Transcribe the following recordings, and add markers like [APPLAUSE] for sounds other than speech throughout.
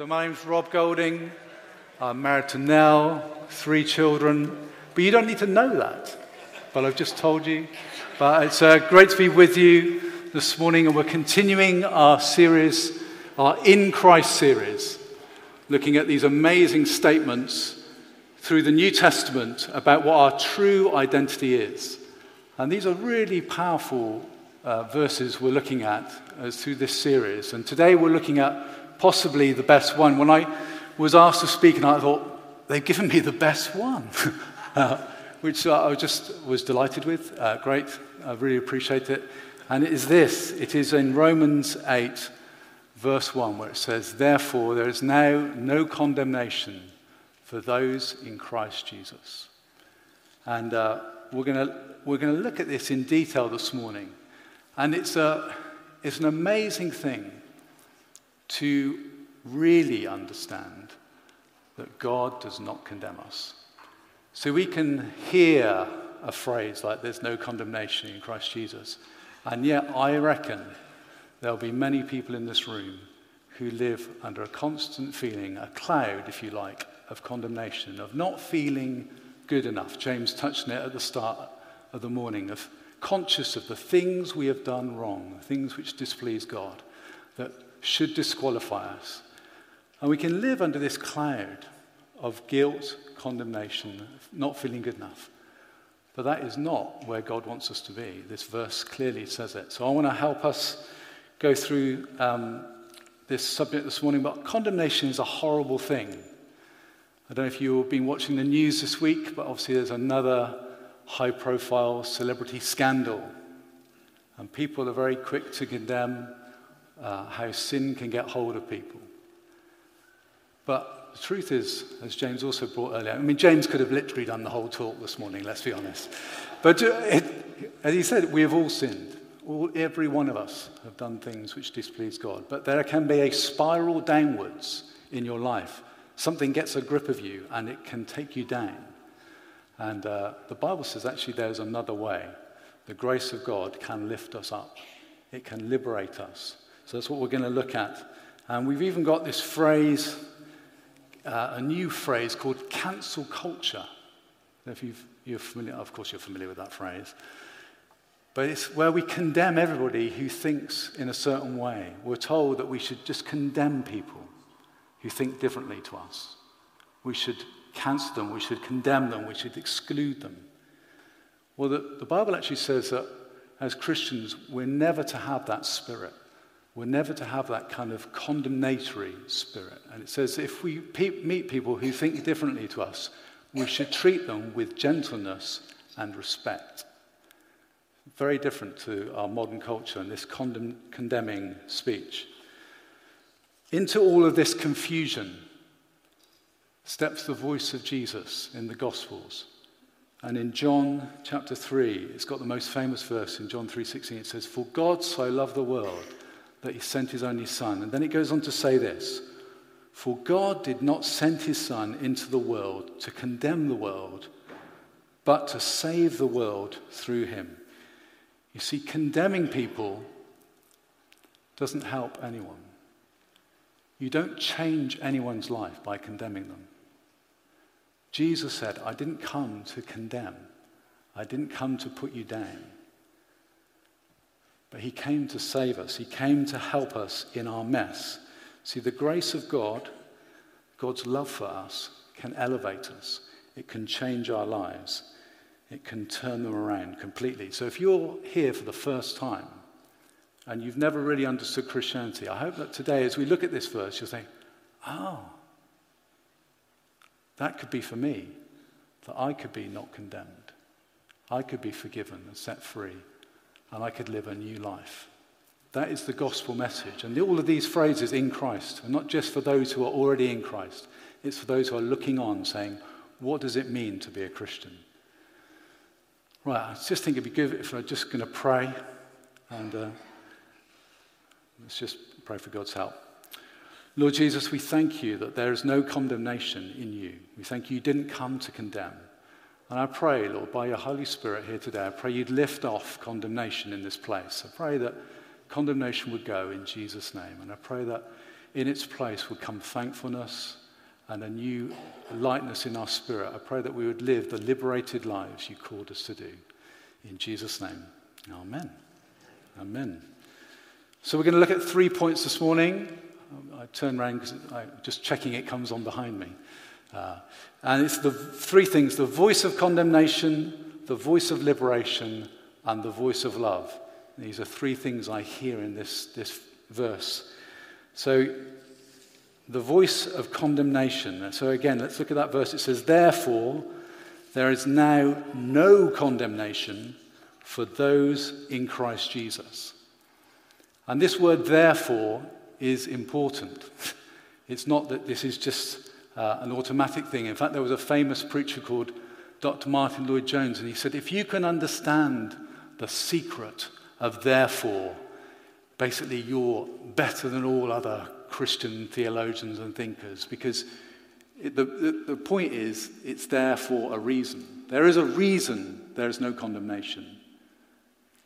So, my name's Rob Goulding. I'm married to Nell, three children. But you don't need to know that. But I've just told you. But it's uh, great to be with you this morning, and we're continuing our series, our In Christ series, looking at these amazing statements through the New Testament about what our true identity is. And these are really powerful uh, verses we're looking at as through this series. And today we're looking at possibly the best one. When I was asked to speak, and I thought, they've given me the best one, [LAUGHS] uh, which I just was delighted with. Uh, great. I really appreciate it. And it is this it is in Romans 8, verse 1, where it says, Therefore, there is now no condemnation for those in Christ Jesus. And uh, we're going to we're going to look at this in detail this morning. And it's, a, it's an amazing thing to really understand that God does not condemn us. So we can hear a phrase like, there's no condemnation in Christ Jesus. And yet, I reckon there'll be many people in this room who live under a constant feeling, a cloud, if you like, of condemnation, of not feeling good enough. James touched on it at the start of the morning, of conscious of the things we have done wrong, things which displease God, that should disqualify us. And we can live under this cloud of guilt, condemnation, not feeling good enough. But that is not where God wants us to be. This verse clearly says it. So I want to help us go through um, this subject this morning. But condemnation is a horrible thing. I don't know if you've been watching the news this week, but obviously there's another high profile celebrity scandal. And people are very quick to condemn uh, how sin can get hold of people. But the truth is, as James also brought earlier, I mean, James could have literally done the whole talk this morning, let's be honest. But uh, it, as he said, we have all sinned. All, every one of us have done things which displease God. But there can be a spiral downwards in your life. Something gets a grip of you and it can take you down. And uh, the Bible says actually there's another way. The grace of God can lift us up, it can liberate us. So that's what we're going to look at. And we've even got this phrase, uh, a new phrase called cancel culture. If you're familiar, of course, you're familiar with that phrase. But it's where we condemn everybody who thinks in a certain way. We're told that we should just condemn people who think differently to us. We should cancel them, we should condemn them, we should exclude them. Well, the, the Bible actually says that as Christians, we're never to have that spirit. We're never to have that kind of condemnatory spirit. And it says if we pe- meet people who think differently to us, we should treat them with gentleness and respect. Very different to our modern culture and this condemn- condemning speech. Into all of this confusion steps the voice of Jesus in the Gospels. And in John chapter 3, it's got the most famous verse in John 3:16. It says, "For God so loved the world that he sent his only son. And then it goes on to say this For God did not send his son into the world to condemn the world, but to save the world through him. You see, condemning people doesn't help anyone. You don't change anyone's life by condemning them. Jesus said, I didn't come to condemn, I didn't come to put you down. But he came to save us. He came to help us in our mess. See, the grace of God, God's love for us, can elevate us. It can change our lives. It can turn them around completely. So if you're here for the first time and you've never really understood Christianity, I hope that today, as we look at this verse, you'll think, oh, that could be for me, that I could be not condemned. I could be forgiven and set free and I could live a new life. That is the gospel message. And all of these phrases in Christ are not just for those who are already in Christ, it's for those who are looking on, saying, What does it mean to be a Christian? Right, I just think it'd be good if I'm just going to pray and uh, let's just pray for God's help. Lord Jesus, we thank you that there is no condemnation in you. We thank you you didn't come to condemn. And I pray, Lord, by your Holy Spirit here today, I pray you'd lift off condemnation in this place. I pray that condemnation would go in Jesus' name. And I pray that in its place would come thankfulness and a new lightness in our spirit. I pray that we would live the liberated lives you called us to do. In Jesus' name, amen. Amen. So we're going to look at three points this morning. I turn around because I'm just checking it comes on behind me. Uh, and it's the three things the voice of condemnation, the voice of liberation, and the voice of love. These are three things I hear in this, this verse. So, the voice of condemnation. So, again, let's look at that verse. It says, Therefore, there is now no condemnation for those in Christ Jesus. And this word, therefore, is important. [LAUGHS] It's not that this is just uh, an automatic thing. In fact, there was a famous preacher called Dr. Martyn Lloyd-Jones, and he said, if you can understand the secret of therefore, basically you're better than all other Christian theologians and thinkers because it, the, the, the point is it's there for a reason. There is a reason there is no condemnation.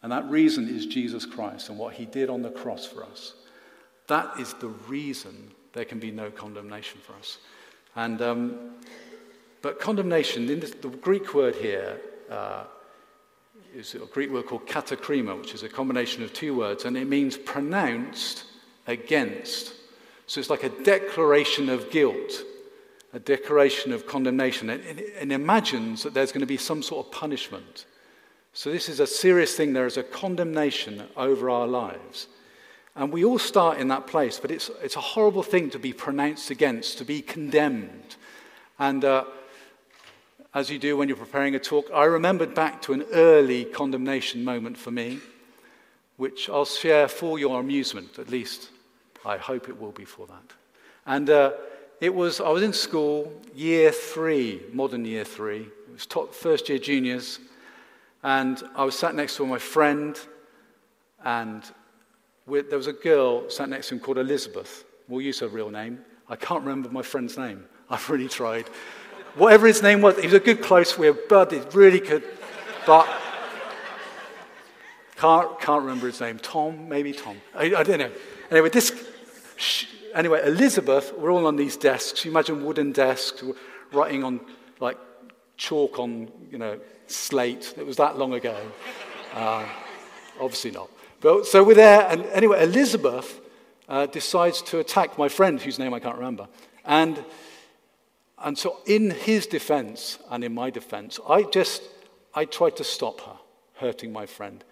And that reason is Jesus Christ and what he did on the cross for us. That is the reason there can be no condemnation for us. And, um, but condemnation, this, the Greek word here uh, is a Greek word called katakrima, which is a combination of two words, and it means pronounced against. So it's like a declaration of guilt, a declaration of condemnation. And it, it imagines that there's going to be some sort of punishment. So this is a serious thing. There is a condemnation over our lives. And we all start in that place, but it's, it's a horrible thing to be pronounced against, to be condemned. And uh, as you do when you're preparing a talk, I remembered back to an early condemnation moment for me, which I'll share for your amusement, at least I hope it will be for that. And uh, it was, I was in school, year three, modern year three. It was top, first year juniors. And I was sat next to my friend, and there was a girl sat next to him called Elizabeth. We'll use her real name. I can't remember my friend's name. I've really tried. Whatever his name was, he was a good close. We were budded, really good. But can't, can't remember his name. Tom, maybe Tom. I, I don't know. Anyway, this, anyway, Elizabeth, we're all on these desks. You imagine wooden desks, writing on like chalk on, you know, slate. It was that long ago. Uh, obviously not. But, so we're there, and anyway, Elizabeth uh, decides to attack my friend, whose name I can't remember. And, and so, in his defense and in my defense, I just I tried to stop her hurting my friend.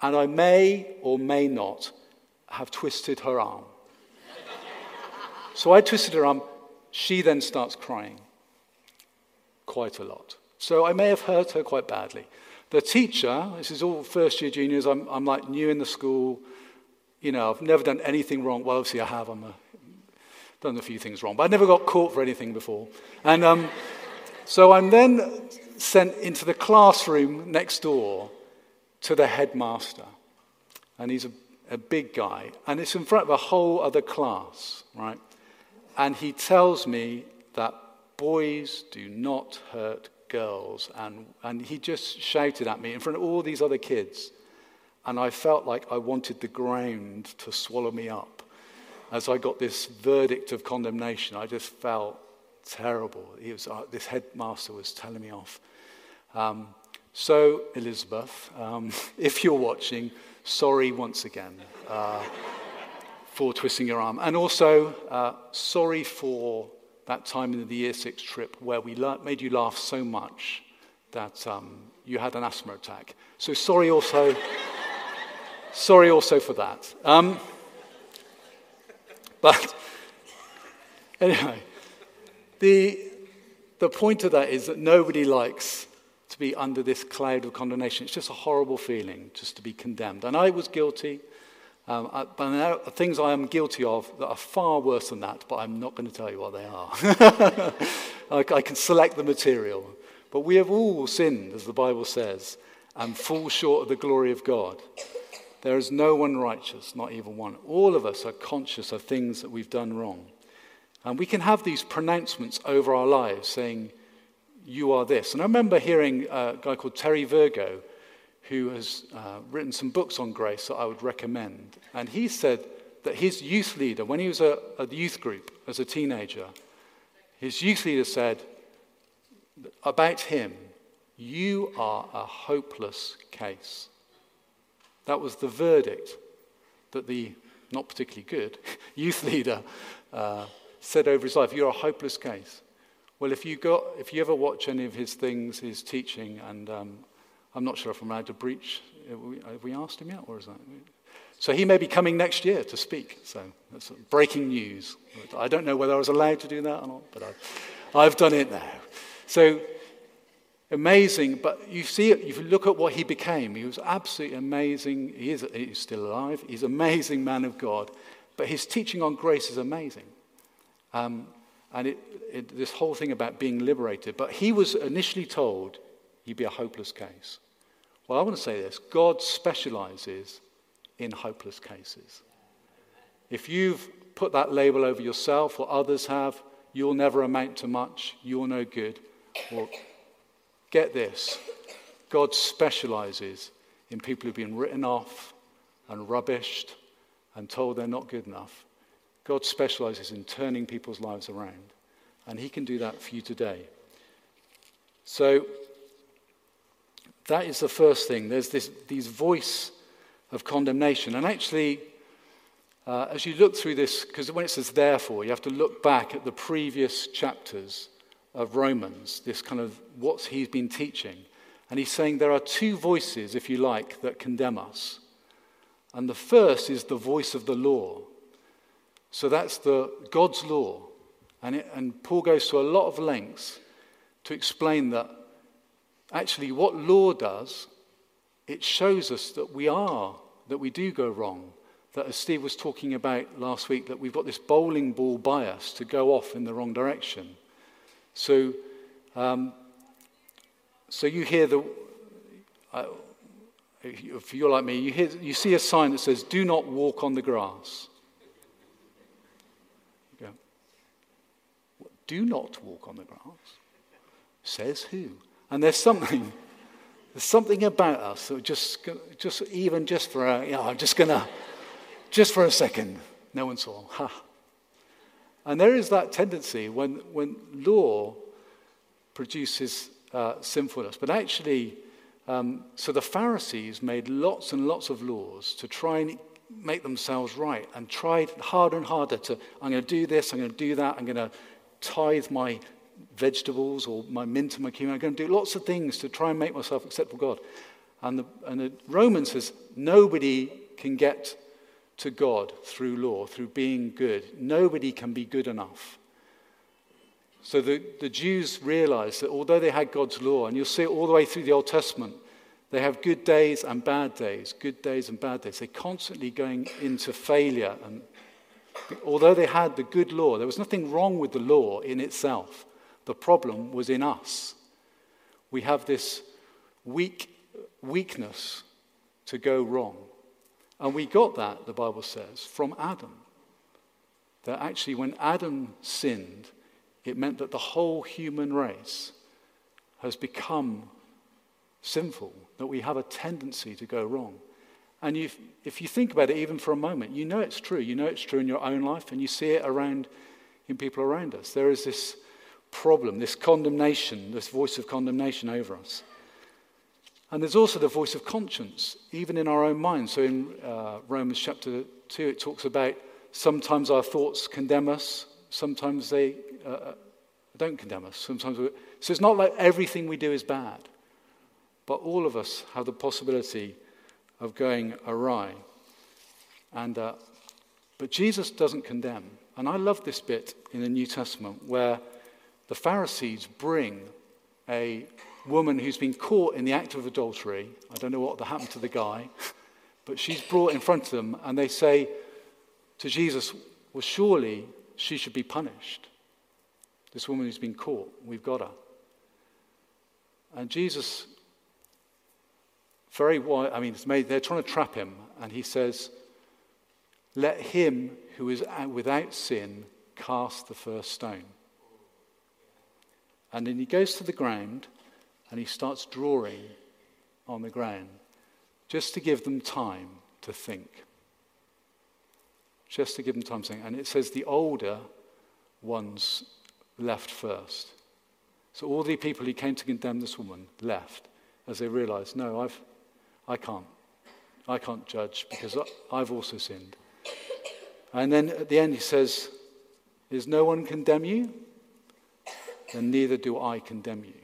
And I may or may not have twisted her arm. so I twisted her arm. She then starts crying quite a lot. So I may have hurt her quite badly. The teacher, this is all first year juniors, I'm, I'm like new in the school. You know, I've never done anything wrong. Well, obviously I have. I'm done a few things wrong, but I never got caught for anything before. And um, so I'm then sent into the classroom next door to the headmaster. And he's a, a big guy. And it's in front of a whole other class, right? And he tells me that boys do not hurt girls. And, and he just shouted at me in front of all these other kids. And I felt like I wanted the ground to swallow me up. As I got this verdict of condemnation, I just felt terrible. He was, uh, this headmaster was telling me off. Um, so, Elizabeth, um, [LAUGHS] if you're watching, sorry once again uh, for twisting your arm. And also, uh, sorry for that time in the year six trip where we la- made you laugh so much that um, you had an asthma attack. So sorry also, sorry also for that. Um, but [LAUGHS] anyway, the, the point of that is that nobody likes to be under this cloud of condemnation. It's just a horrible feeling just to be condemned. And I was guilty. Um, I, but there are things I am guilty of that are far worse than that, but I'm not going to tell you what they are. [LAUGHS] I, I can select the material. But we have all sinned, as the Bible says, and fall short of the glory of God. There is no one righteous, not even one. All of us are conscious of things that we've done wrong. And we can have these pronouncements over our lives saying, You are this. And I remember hearing a guy called Terry Virgo who has uh, written some books on grace that I would recommend. And he said that his youth leader, when he was a, a youth group as a teenager, his youth leader said about him, You are a hopeless case. That was the verdict that the not particularly good [LAUGHS] youth leader uh, said over his life. You're a hopeless case. Well, if you, got, if you ever watch any of his things, his teaching, and um, I'm not sure if I'm allowed to breach, have we, asked him yet, or is that? So he may be coming next year to speak. So that's breaking news. I don't know whether I was allowed to do that or not, but I've, I've done it now. So amazing, but you see if you look at what he became, he was absolutely amazing. He is he's still alive. He's an amazing man of God. But his teaching on grace is amazing. Um, and it, it, this whole thing about being liberated. But he was initially told he'd be a hopeless case. Well, I want to say this God specializes in hopeless cases. If you've put that label over yourself or others have, you'll never amount to much, you're no good. Well, get this God specializes in people who've been written off and rubbished and told they're not good enough. God specializes in turning people's lives around, and He can do that for you today. So, that is the first thing. There's this these voice of condemnation. And actually, uh, as you look through this, because when it says therefore, you have to look back at the previous chapters of Romans, this kind of what he's been teaching. And he's saying there are two voices, if you like, that condemn us. And the first is the voice of the law. So that's the God's law. And, it, and Paul goes to a lot of lengths to explain that actually what law does it shows us that we are, that we do go wrong. That, as Steve was talking about last week, that we've got this bowling ball bias to go off in the wrong direction. So, um, so you hear the, uh, if you're like me, you, hear, you see a sign that says, Do not walk on the grass. Do not walk on the grass? Says who? And there's something there's something about us that just, just even just for a, know, I'm just gonna, just for a second, no one saw. Ha. And there is that tendency when, when law produces uh, sinfulness. But actually, um, so the Pharisees made lots and lots of laws to try and make themselves right and tried harder and harder to, I'm going to do this, I'm going to do that, I'm going to tithe my vegetables or my mint and my cumin. I'm going to do lots of things to try and make myself acceptable to God. And the, and the Romans says nobody can get to God through law, through being good. Nobody can be good enough. So the, the Jews realized that although they had God's law, and you'll see it all the way through the Old Testament, they have good days and bad days, good days and bad days. They're constantly going into failure. And although they had the good law, there was nothing wrong with the law in itself. The problem was in us. We have this weak weakness to go wrong. And we got that, the Bible says, from Adam. That actually, when Adam sinned, it meant that the whole human race has become sinful, that we have a tendency to go wrong. And if you think about it even for a moment, you know it's true. You know it's true in your own life, and you see it around in people around us. There is this problem, this condemnation, this voice of condemnation over us. And there's also the voice of conscience, even in our own minds. So in uh, Romans chapter 2, it talks about sometimes our thoughts condemn us, sometimes they uh, uh don't condemn us. Sometimes so it's not like everything we do is bad, but all of us have the possibility of going awry. And, uh, but Jesus doesn't condemn. And I love this bit in the New Testament where the Pharisees bring a woman who's been caught in the act of adultery. I don't know what happened to the guy, but she's brought in front of them, and they say to Jesus, Well, surely she should be punished. This woman who's been caught, we've got her. And Jesus, very wise, I mean, made, they're trying to trap him, and he says, Let him who is without sin cast the first stone. And then he goes to the ground and he starts drawing on the ground just to give them time to think. just to give them time to think. And it says the older ones left first. So all the people who came to condemn this woman left as they realized, no, I've, I can't. I can't judge because I've also sinned. And then at the end he says, Is no one condemn you? Then neither do I condemn you.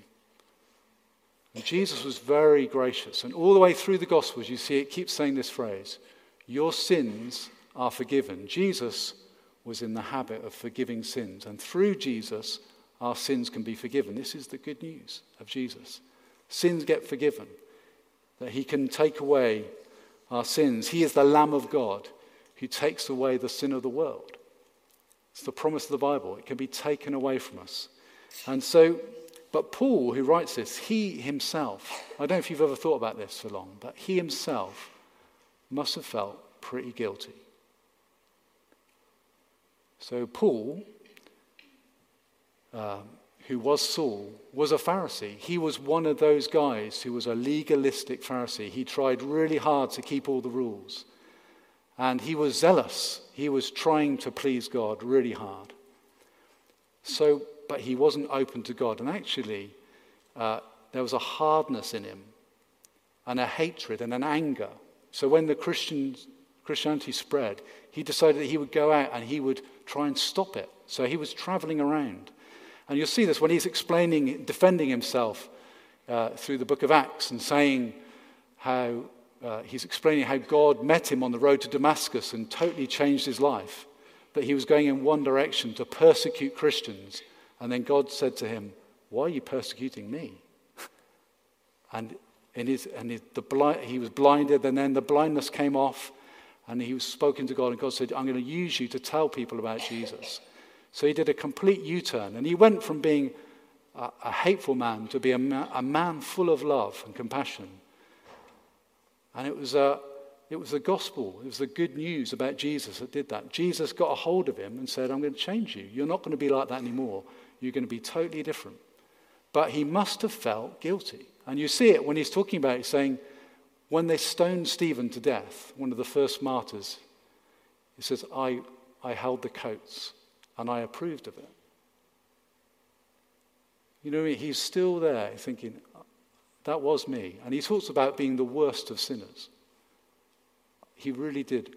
And Jesus was very gracious. And all the way through the Gospels, you see it keeps saying this phrase Your sins are forgiven. Jesus was in the habit of forgiving sins. And through Jesus, our sins can be forgiven. This is the good news of Jesus. Sins get forgiven, that he can take away our sins. He is the Lamb of God who takes away the sin of the world. It's the promise of the Bible. It can be taken away from us. And so, but Paul, who writes this, he himself, I don't know if you've ever thought about this for long, but he himself must have felt pretty guilty. So, Paul, um, who was Saul, was a Pharisee. He was one of those guys who was a legalistic Pharisee. He tried really hard to keep all the rules. And he was zealous. He was trying to please God really hard. So, but he wasn't open to God. And actually, uh, there was a hardness in him, and a hatred, and an anger. So when the Christians, Christianity spread, he decided that he would go out and he would try and stop it. So he was traveling around. And you'll see this when he's explaining, defending himself uh, through the book of Acts and saying how uh, he's explaining how God met him on the road to Damascus and totally changed his life. That he was going in one direction to persecute Christians. And then God said to him, Why are you persecuting me? [LAUGHS] and in his, and his, the blind, he was blinded, and then the blindness came off, and he was spoken to God, and God said, I'm going to use you to tell people about Jesus. So he did a complete U turn, and he went from being a, a hateful man to be a, a, man full of love and compassion. And it was, a, it was the gospel, it was the good news about Jesus that did that. Jesus got a hold of him and said, I'm going to change you. You're not going to be like that anymore. You're going to be totally different. But he must have felt guilty. And you see it when he's talking about it, saying, when they stoned Stephen to death, one of the first martyrs, he says, I, I held the coats and I approved of it. You know, he's still there thinking, that was me. And he talks about being the worst of sinners. He really did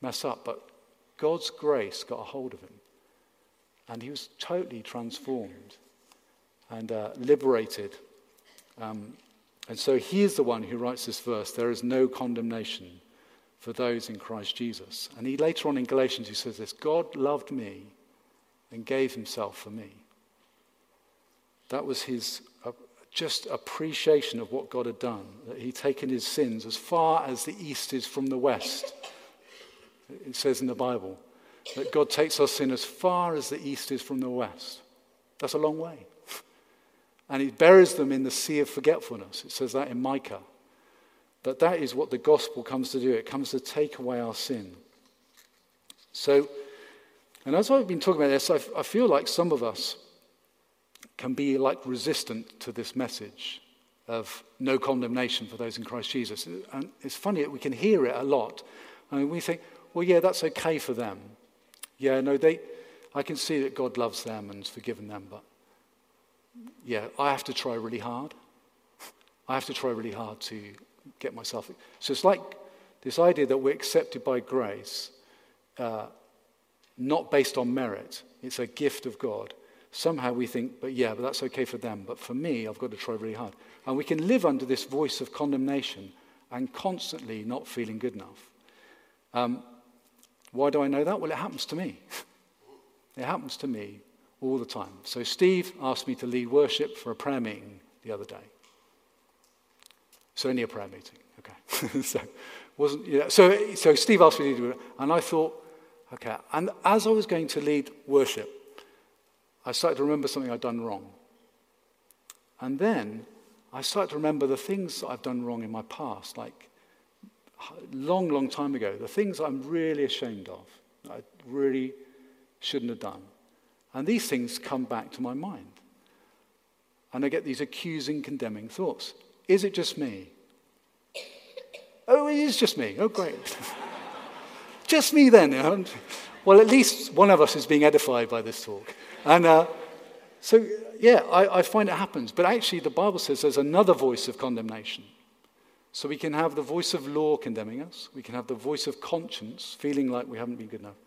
mess up, but God's grace got a hold of him. And he was totally transformed and uh, liberated. Um, and so he is the one who writes this verse there is no condemnation for those in Christ Jesus. And he later on in Galatians he says this God loved me and gave himself for me. That was his uh, just appreciation of what God had done, that he'd taken his sins as far as the east is from the west. It says in the Bible that God takes our sin as far as the east is from the west. That's a long way. And he buries them in the sea of forgetfulness. It says that in Micah. But that is what the gospel comes to do. It comes to take away our sin. So, and as I've been talking about this, I, I feel like some of us can be like resistant to this message of no condemnation for those in Christ Jesus. And it's funny that we can hear it a lot. I mean, we think, well, yeah, that's okay for them. Yeah, no, they, I can see that God loves them and has forgiven them, but yeah, I have to try really hard. I have to try really hard to get myself. So it's like this idea that we're accepted by grace, uh, not based on merit. It's a gift of God. Somehow we think, but yeah, but that's okay for them. But for me, I've got to try really hard. And we can live under this voice of condemnation and constantly not feeling good enough. Um, why do I know that? Well, it happens to me. [LAUGHS] it happens to me all the time. So Steve asked me to lead worship for a prayer meeting the other day. It's only a prayer meeting, okay? [LAUGHS] so wasn't so so Steve asked me to do it, and I thought, okay. And as I was going to lead worship, I started to remember something I'd done wrong. And then I started to remember the things I've done wrong in my past, like long, long time ago, the things I'm really ashamed of, I really shouldn't have done. And these things come back to my mind. And I get these accusing, condemning thoughts. Is it just me? Oh, it is just me. Oh, great. [LAUGHS] just me then. [LAUGHS] well, at least one of us is being edified by this talk. And uh, so, yeah, I, I find it happens. But actually, the Bible says there's another voice of condemnation. So we can have the voice of law condemning us, we can have the voice of conscience feeling like we haven't been good enough.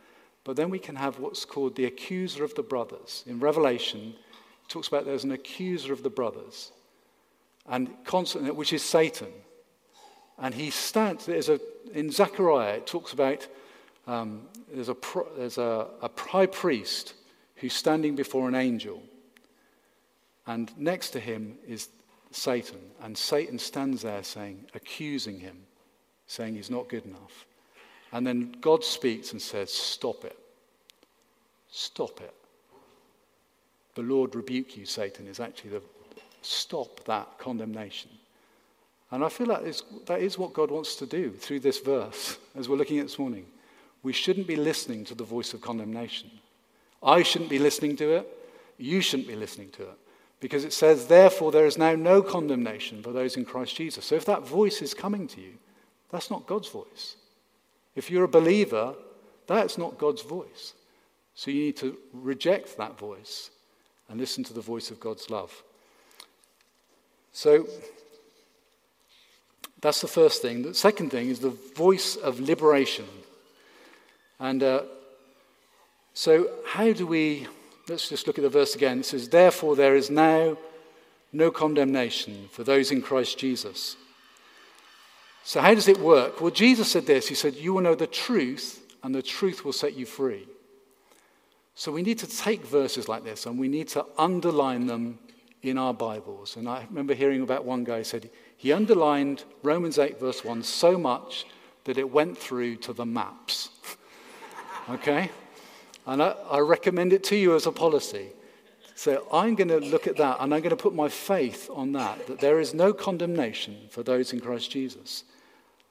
But then we can have what's called the accuser of the brothers. In Revelation, it talks about there's an accuser of the brothers, and constantly, which is Satan. And he stands, there's a, in Zechariah, it talks about um, there's, a, there's a, a high priest who's standing before an angel. And next to him is Satan. And Satan stands there saying, accusing him, saying he's not good enough. And then God speaks and says, Stop it. Stop it. The Lord rebuke you, Satan, is actually the stop that condemnation. And I feel like that is what God wants to do through this verse, as we're looking at this morning. We shouldn't be listening to the voice of condemnation. I shouldn't be listening to it. You shouldn't be listening to it. Because it says, therefore, there is now no condemnation for those in Christ Jesus. So if that voice is coming to you, that's not God's voice. If you're a believer, that's not God's voice. So you need to reject that voice and listen to the voice of God's love. So that's the first thing. The second thing is the voice of liberation. And uh, so, how do we, let's just look at the verse again. It says, Therefore, there is now no condemnation for those in Christ Jesus. So, how does it work? Well, Jesus said this He said, You will know the truth, and the truth will set you free. So, we need to take verses like this and we need to underline them in our Bibles. And I remember hearing about one guy said he underlined Romans 8, verse 1 so much that it went through to the maps. [LAUGHS] okay? And I, I recommend it to you as a policy. So I'm going to look at that and I'm going to put my faith on that, that there is no condemnation for those in Christ Jesus.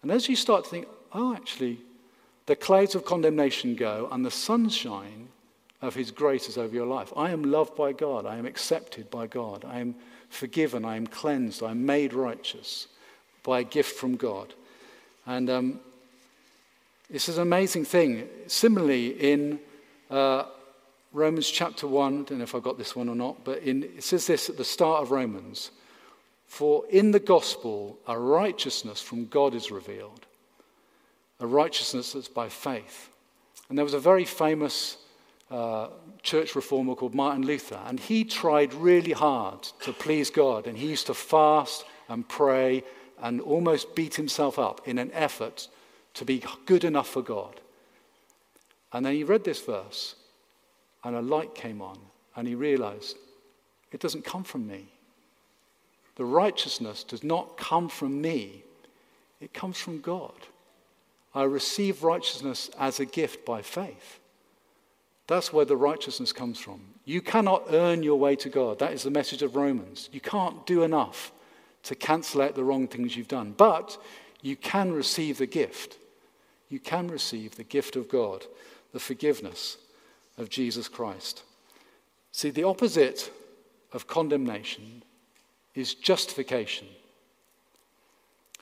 And as you start to think, oh, actually, the clouds of condemnation go and the sunshine of his grace is over your life. I am loved by God. I am accepted by God. I am forgiven. I am cleansed. I am made righteous by a gift from God. And um, this is an amazing thing. Similarly, in uh, Romans chapter 1, I don't know if I've got this one or not, but in, it says this at the start of Romans For in the gospel, a righteousness from God is revealed a righteousness that's by faith. And there was a very famous uh, church reformer called Martin Luther, and he tried really hard to please God, and he used to fast and pray and almost beat himself up in an effort to be good enough for God. And then he read this verse, and a light came on, and he realized it doesn't come from me. The righteousness does not come from me, it comes from God. I receive righteousness as a gift by faith. That's where the righteousness comes from. You cannot earn your way to God. That is the message of Romans. You can't do enough to cancel out the wrong things you've done. But you can receive the gift. You can receive the gift of God, the forgiveness of Jesus Christ. See, the opposite of condemnation is justification.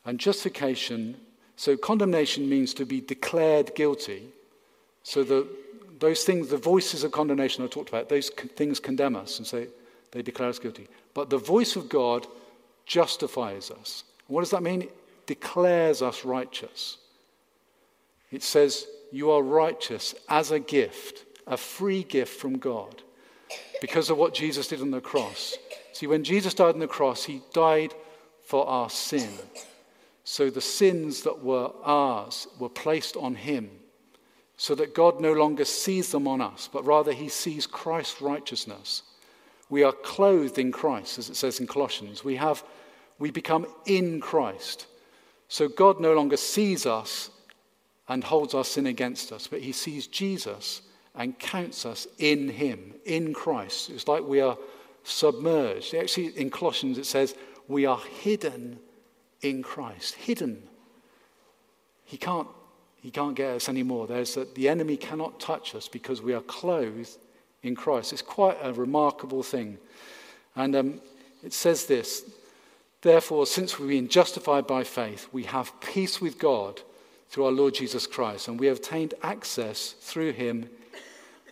And justification so condemnation means to be declared guilty. So the, those things, the voices of condemnation I talked about, those things condemn us and say they declare us guilty. But the voice of God justifies us. What does that mean? It declares us righteous. It says, You are righteous as a gift, a free gift from God, because of what Jesus did on the cross. See, when Jesus died on the cross, he died for our sin. So the sins that were ours were placed on him, so that God no longer sees them on us, but rather he sees Christ's righteousness. We are clothed in Christ, as it says in Colossians. We, have, we become in Christ. So God no longer sees us and holds our sin against us, but he sees Jesus and counts us in him, in Christ. It's like we are submerged. Actually, in Colossians, it says, we are hidden in Christ, hidden. He can't, he can't get us anymore. There's that the enemy cannot touch us because we are clothed in Christ. It's quite a remarkable thing. And um, it says this Therefore, since we've been justified by faith, we have peace with God through our Lord Jesus Christ, and we have obtained access through him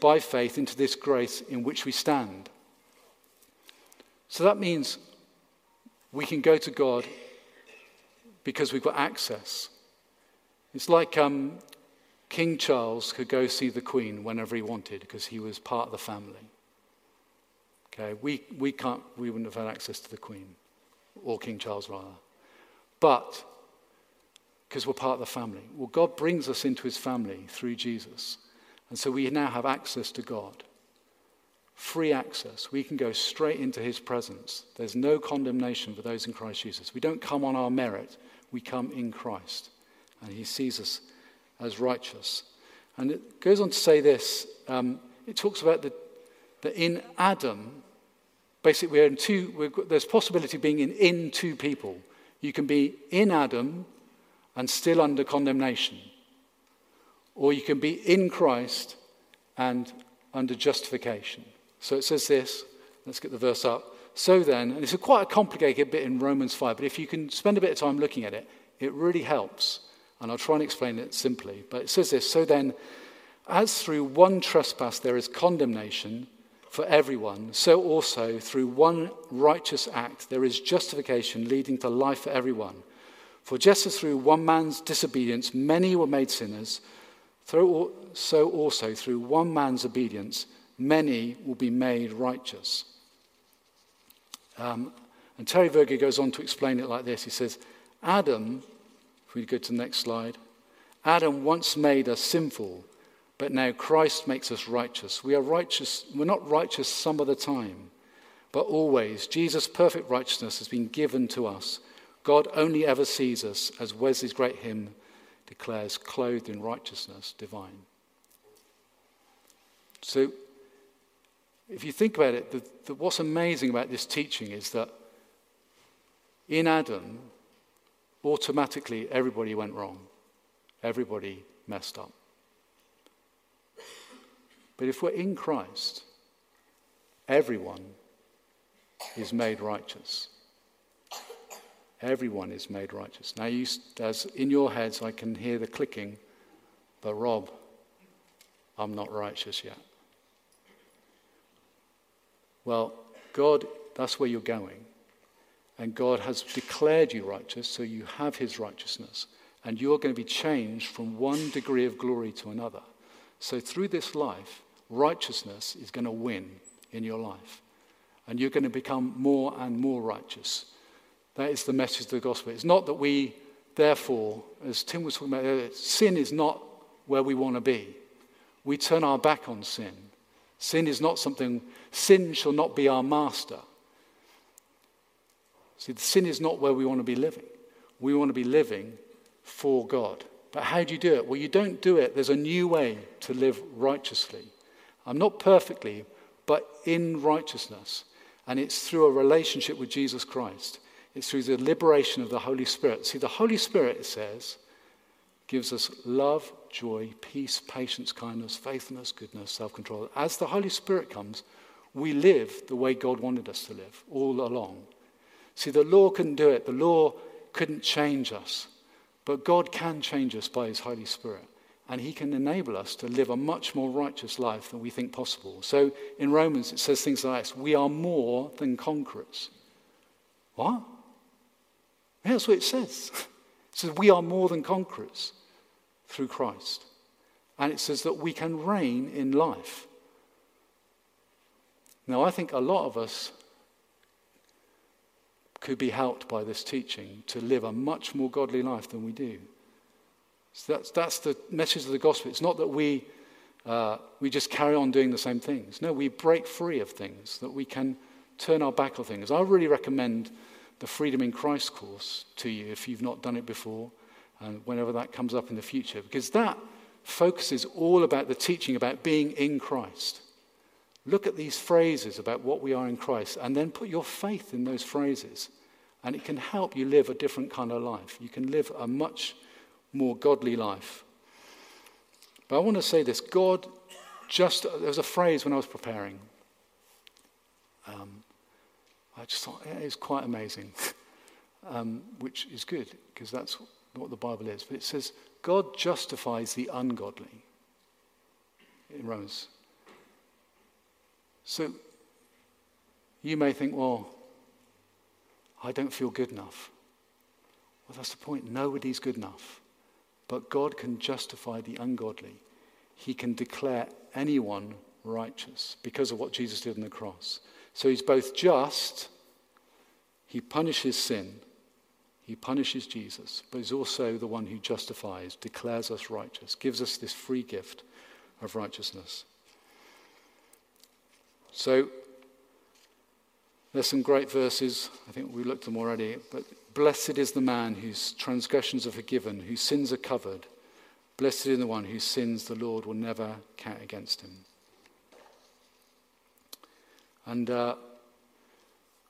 by faith into this grace in which we stand. So that means we can go to God because we've got access. It's like um, King Charles could go see the Queen whenever he wanted because he was part of the family. Okay, we, we, can't, we wouldn't have had access to the Queen, or King Charles rather. But because we're part of the family. Well, God brings us into his family through Jesus. And so we now have access to God. Free access. We can go straight into his presence. There's no condemnation for those in Christ Jesus. We don't come on our merit, we come in Christ. And he sees us as righteous. And it goes on to say this um, it talks about the, that in Adam, basically, we're in two, we're, there's possibility of being in, in two people. You can be in Adam and still under condemnation, or you can be in Christ and under justification. So it says this, let's get the verse up. So then, and it's a quite a complicated bit in Romans 5, but if you can spend a bit of time looking at it, it really helps. And I'll try and explain it simply. But it says this So then, as through one trespass there is condemnation for everyone, so also through one righteous act there is justification leading to life for everyone. For just as through one man's disobedience many were made sinners, so also through one man's obedience many will be made righteous. Um, and Terry Virgo goes on to explain it like this. He says, Adam, if we go to the next slide, Adam once made us sinful, but now Christ makes us righteous. We are righteous, we're not righteous some of the time, but always. Jesus' perfect righteousness has been given to us. God only ever sees us, as Wesley's great hymn declares, clothed in righteousness divine. So if you think about it, the, the, what's amazing about this teaching is that in Adam, automatically everybody went wrong. Everybody messed up. But if we're in Christ, everyone is made righteous. Everyone is made righteous. Now, you, as in your heads, I can hear the clicking, but Rob, I'm not righteous yet. Well, God, that's where you're going. And God has declared you righteous, so you have his righteousness. And you're going to be changed from one degree of glory to another. So through this life, righteousness is going to win in your life. And you're going to become more and more righteous. That is the message of the gospel. It's not that we, therefore, as Tim was talking about, sin is not where we want to be. We turn our back on sin. Sin is not something Sin shall not be our master. See, sin is not where we want to be living. We want to be living for God. But how do you do it? Well, you don't do it. There's a new way to live righteously. I'm not perfectly, but in righteousness. And it's through a relationship with Jesus Christ. It's through the liberation of the Holy Spirit. See, the Holy Spirit, it says, gives us love, joy, peace, patience, kindness, faithfulness, goodness, self control. As the Holy Spirit comes, we live the way God wanted us to live all along. See, the law couldn't do it, the law couldn't change us. But God can change us by His Holy Spirit. And He can enable us to live a much more righteous life than we think possible. So in Romans, it says things like this We are more than conquerors. What? Yeah, that's what it says. [LAUGHS] It says we are more than conquerors through Christ. And it says that we can reign in life. Now, I think a lot of us could be helped by this teaching to live a much more godly life than we do. So that's, that's the message of the gospel. It's not that we, uh, we just carry on doing the same things. No, we break free of things, that we can turn our back on things. I really recommend the Freedom in Christ course to you if you've not done it before, and whenever that comes up in the future, because that focuses all about the teaching about being in Christ. Look at these phrases about what we are in Christ and then put your faith in those phrases. And it can help you live a different kind of life. You can live a much more godly life. But I want to say this God just, there was a phrase when I was preparing. Um, I just thought it is quite amazing, [LAUGHS] um, which is good because that's what the Bible is. But it says, God justifies the ungodly in Romans. So you may think, well, I don't feel good enough. Well, that's the point. Nobody's good enough. But God can justify the ungodly. He can declare anyone righteous because of what Jesus did on the cross. So he's both just, he punishes sin, he punishes Jesus, but he's also the one who justifies, declares us righteous, gives us this free gift of righteousness. So there's some great verses. I think we looked at them already. But blessed is the man whose transgressions are forgiven, whose sins are covered. Blessed is the one whose sins the Lord will never count against him. And uh,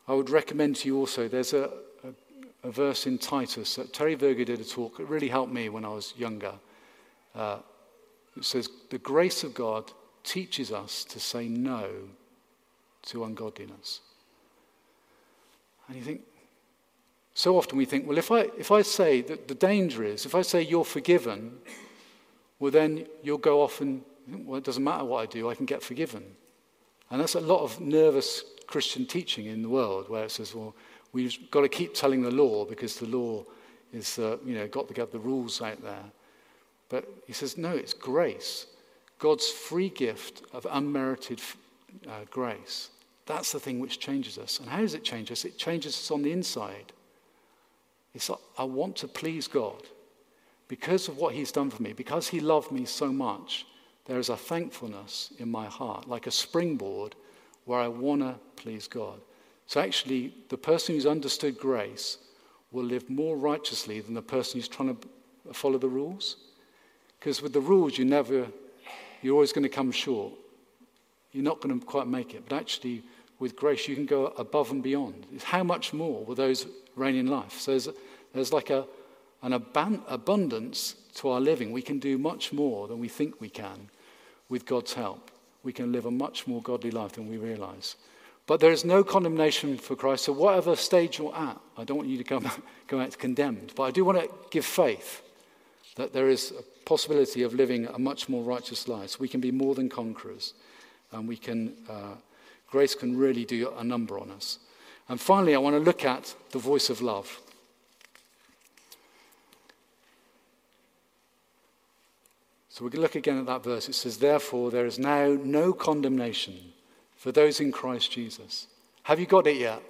I would recommend to you also, there's a, a, a verse in Titus that Terry Virgo did a talk. It really helped me when I was younger. Uh, it says, The grace of God teaches us to say no to ungodliness. And you think, so often we think, well, if I, if I say that the danger is, if I say you're forgiven, well, then you'll go off and, well, it doesn't matter what I do, I can get forgiven. And that's a lot of nervous Christian teaching in the world where it says, well, we've got to keep telling the law because the law is, uh, you know, got get the rules out there. But he says, no, it's grace. God's free gift of unmerited uh, grace. That's the thing which changes us. And how does it change us? It changes us on the inside. It's like, I want to please God because of what He's done for me, because He loved me so much. There is a thankfulness in my heart, like a springboard where I want to please God. So, actually, the person who's understood grace will live more righteously than the person who's trying to follow the rules. Because with the rules, you never, you're always going to come short. You're not going to quite make it. But actually, with grace, you can go above and beyond. How much more will those reign in life? So there's, there's like a, an abundance to our living. We can do much more than we think we can with God's help. We can live a much more godly life than we realize. But there is no condemnation for Christ. So, whatever stage you're at, I don't want you to come, [LAUGHS] out condemned. But I do want to give faith that there is a possibility of living a much more righteous life. So we can be more than conquerors. And we can uh, Grace can really do a number on us. And finally, I want to look at the voice of love. So we can look again at that verse. It says, Therefore, there is now no condemnation for those in Christ Jesus. Have you got it yet?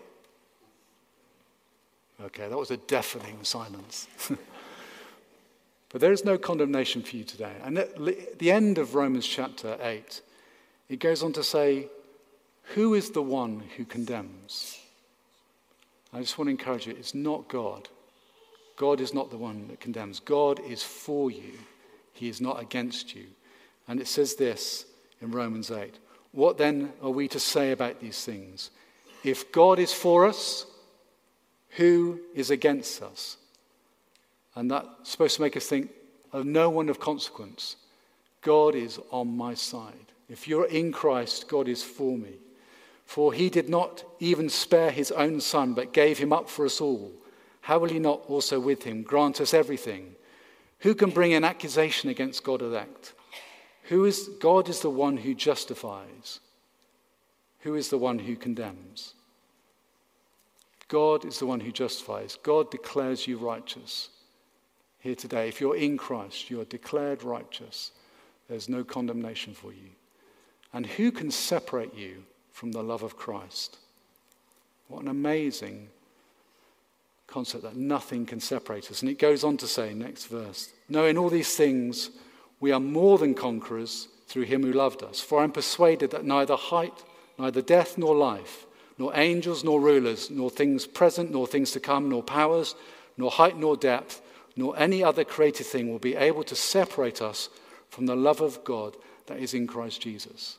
Okay, that was a deafening silence. [LAUGHS] but there is no condemnation for you today. And at the end of Romans chapter 8, it goes on to say, who is the one who condemns? I just want to encourage you it's not God. God is not the one that condemns. God is for you, He is not against you. And it says this in Romans 8 What then are we to say about these things? If God is for us, who is against us? And that's supposed to make us think of no one of consequence. God is on my side. If you're in Christ, God is for me. For he did not even spare his own son, but gave him up for us all. How will he not also with him grant us everything? Who can bring an accusation against God elect? Who is God is the one who justifies. Who is the one who condemns? God is the one who justifies. God declares you righteous. Here today, if you're in Christ, you are declared righteous. There's no condemnation for you. And who can separate you from the love of Christ. What an amazing concept that nothing can separate us. And it goes on to say, next verse, knowing all these things, we are more than conquerors through him who loved us. For I'm persuaded that neither height, neither death nor life, nor angels nor rulers, nor things present nor things to come, nor powers, nor height nor depth, nor any other created thing will be able to separate us from the love of God that is in Christ Jesus.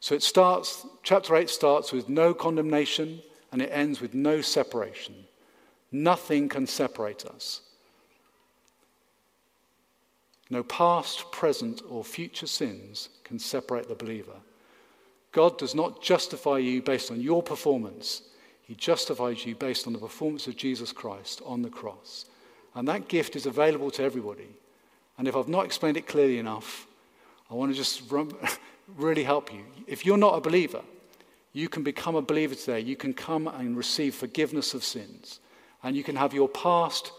So it starts, chapter 8 starts with no condemnation and it ends with no separation. Nothing can separate us. No past, present, or future sins can separate the believer. God does not justify you based on your performance, He justifies you based on the performance of Jesus Christ on the cross. And that gift is available to everybody. And if I've not explained it clearly enough, I want to just [LAUGHS] really help you. If you're not a believer, you can become a believer today. You can come and receive forgiveness of sins. And you can have your past,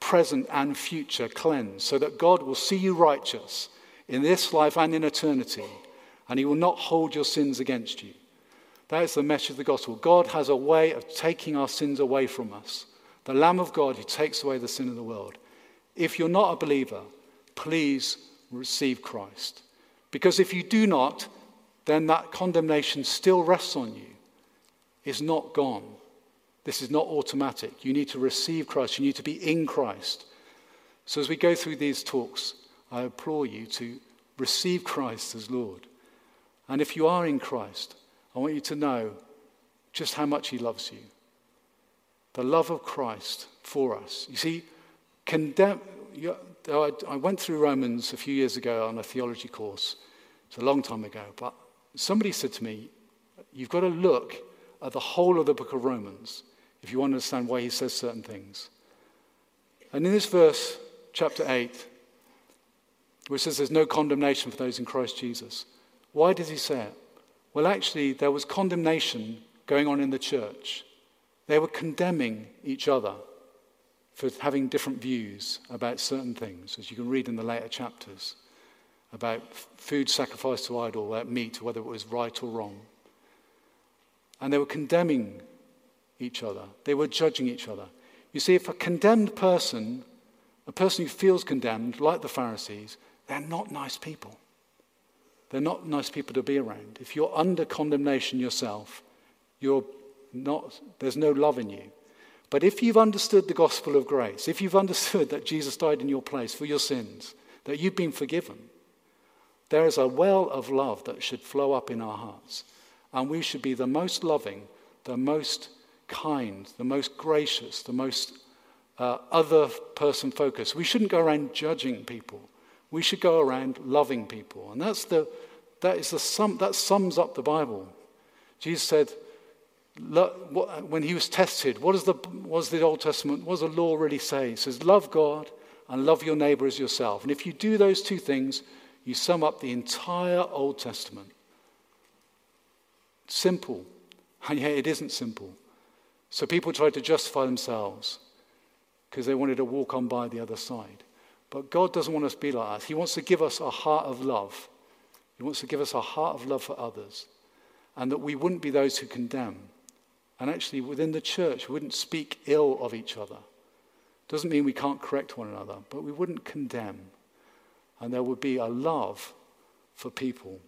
present, and future cleansed so that God will see you righteous in this life and in eternity. And He will not hold your sins against you. That is the message of the gospel. God has a way of taking our sins away from us. The Lamb of God who takes away the sin of the world. If you're not a believer, please receive Christ. Because if you do not, then that condemnation still rests on you. It's not gone. This is not automatic. You need to receive Christ. You need to be in Christ. So as we go through these talks, I implore you to receive Christ as Lord. And if you are in Christ, I want you to know just how much He loves you. The love of Christ for us. You see, condemn, I went through Romans a few years ago on a theology course. It's a long time ago, but somebody said to me, You've got to look at the whole of the book of Romans if you want to understand why he says certain things. And in this verse, chapter 8, which says there's no condemnation for those in Christ Jesus, why does he say it? Well, actually, there was condemnation going on in the church. They were condemning each other for having different views about certain things, as you can read in the later chapters, about food sacrificed to idol, about meat, whether it was right or wrong. And they were condemning each other, they were judging each other. You see, if a condemned person, a person who feels condemned, like the Pharisees, they're not nice people. They're not nice people to be around. If you're under condemnation yourself, you're not, there's no love in you. But if you've understood the gospel of grace, if you've understood that Jesus died in your place for your sins, that you've been forgiven, there is a well of love that should flow up in our hearts. And we should be the most loving, the most kind, the most gracious, the most uh, other person focused. We shouldn't go around judging people. We should go around loving people. And that's the, that, is the sum, that sums up the Bible. Jesus said, when he was tested, what, is the, what does the Old Testament, what does the law really say? It says, love God and love your neighbor as yourself. And if you do those two things, you sum up the entire Old Testament. Simple, [LAUGHS] and yet it isn't simple. So people tried to justify themselves because they wanted to walk on by the other side. But God doesn't want us to be like that. He wants to give us a heart of love. He wants to give us a heart of love for others. And that we wouldn't be those who condemn. And actually, within the church, we wouldn't speak ill of each other. Doesn't mean we can't correct one another, but we wouldn't condemn. And there would be a love for people.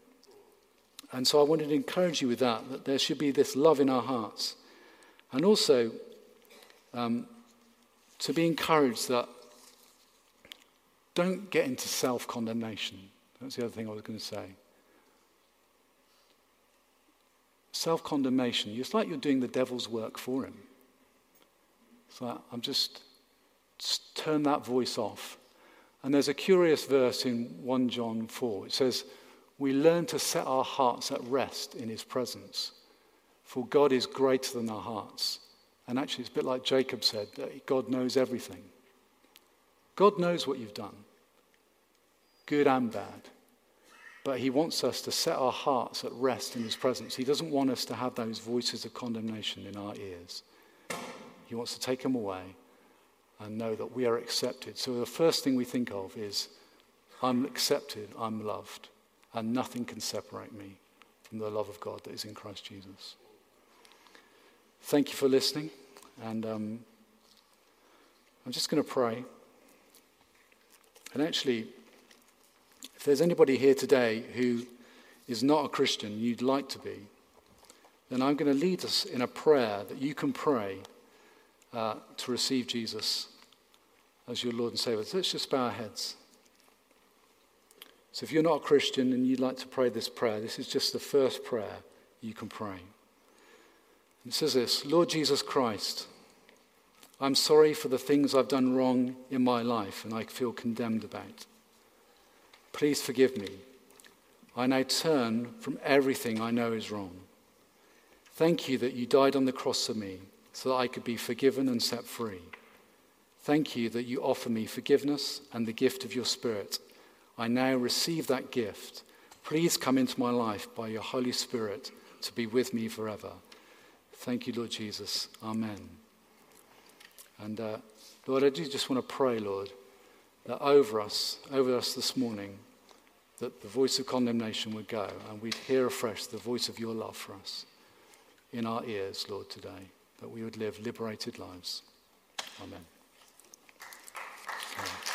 And so I wanted to encourage you with that, that there should be this love in our hearts. And also, um, to be encouraged that don't get into self condemnation. That's the other thing I was going to say. Self condemnation, it's like you're doing the devil's work for him. Like, I'm just, just turn that voice off. And there's a curious verse in 1 John 4. It says, We learn to set our hearts at rest in his presence. For God is greater than our hearts. And actually, it's a bit like Jacob said God knows everything. God knows what you've done, good and bad. But He wants us to set our hearts at rest in His presence. He doesn't want us to have those voices of condemnation in our ears. He wants to take them away and know that we are accepted. So the first thing we think of is, I'm accepted, I'm loved, and nothing can separate me from the love of God that is in Christ Jesus. Thank you for listening. And um, I'm just going to pray. And actually, if there's anybody here today who is not a Christian, you'd like to be, then I'm going to lead us in a prayer that you can pray uh, to receive Jesus as your Lord and Savior. So let's just bow our heads. So if you're not a Christian and you'd like to pray this prayer, this is just the first prayer you can pray. It says this Lord Jesus Christ, I'm sorry for the things I've done wrong in my life and I feel condemned about. Please forgive me. I now turn from everything I know is wrong. Thank you that you died on the cross for me so that I could be forgiven and set free. Thank you that you offer me forgiveness and the gift of your Spirit. I now receive that gift. Please come into my life by your Holy Spirit to be with me forever. Thank you, Lord Jesus. Amen. And uh, Lord, I do just want to pray, Lord, that over us, over us this morning, that the voice of condemnation would go and we'd hear afresh the voice of your love for us in our ears, Lord, today, that we would live liberated lives. Amen. Amen.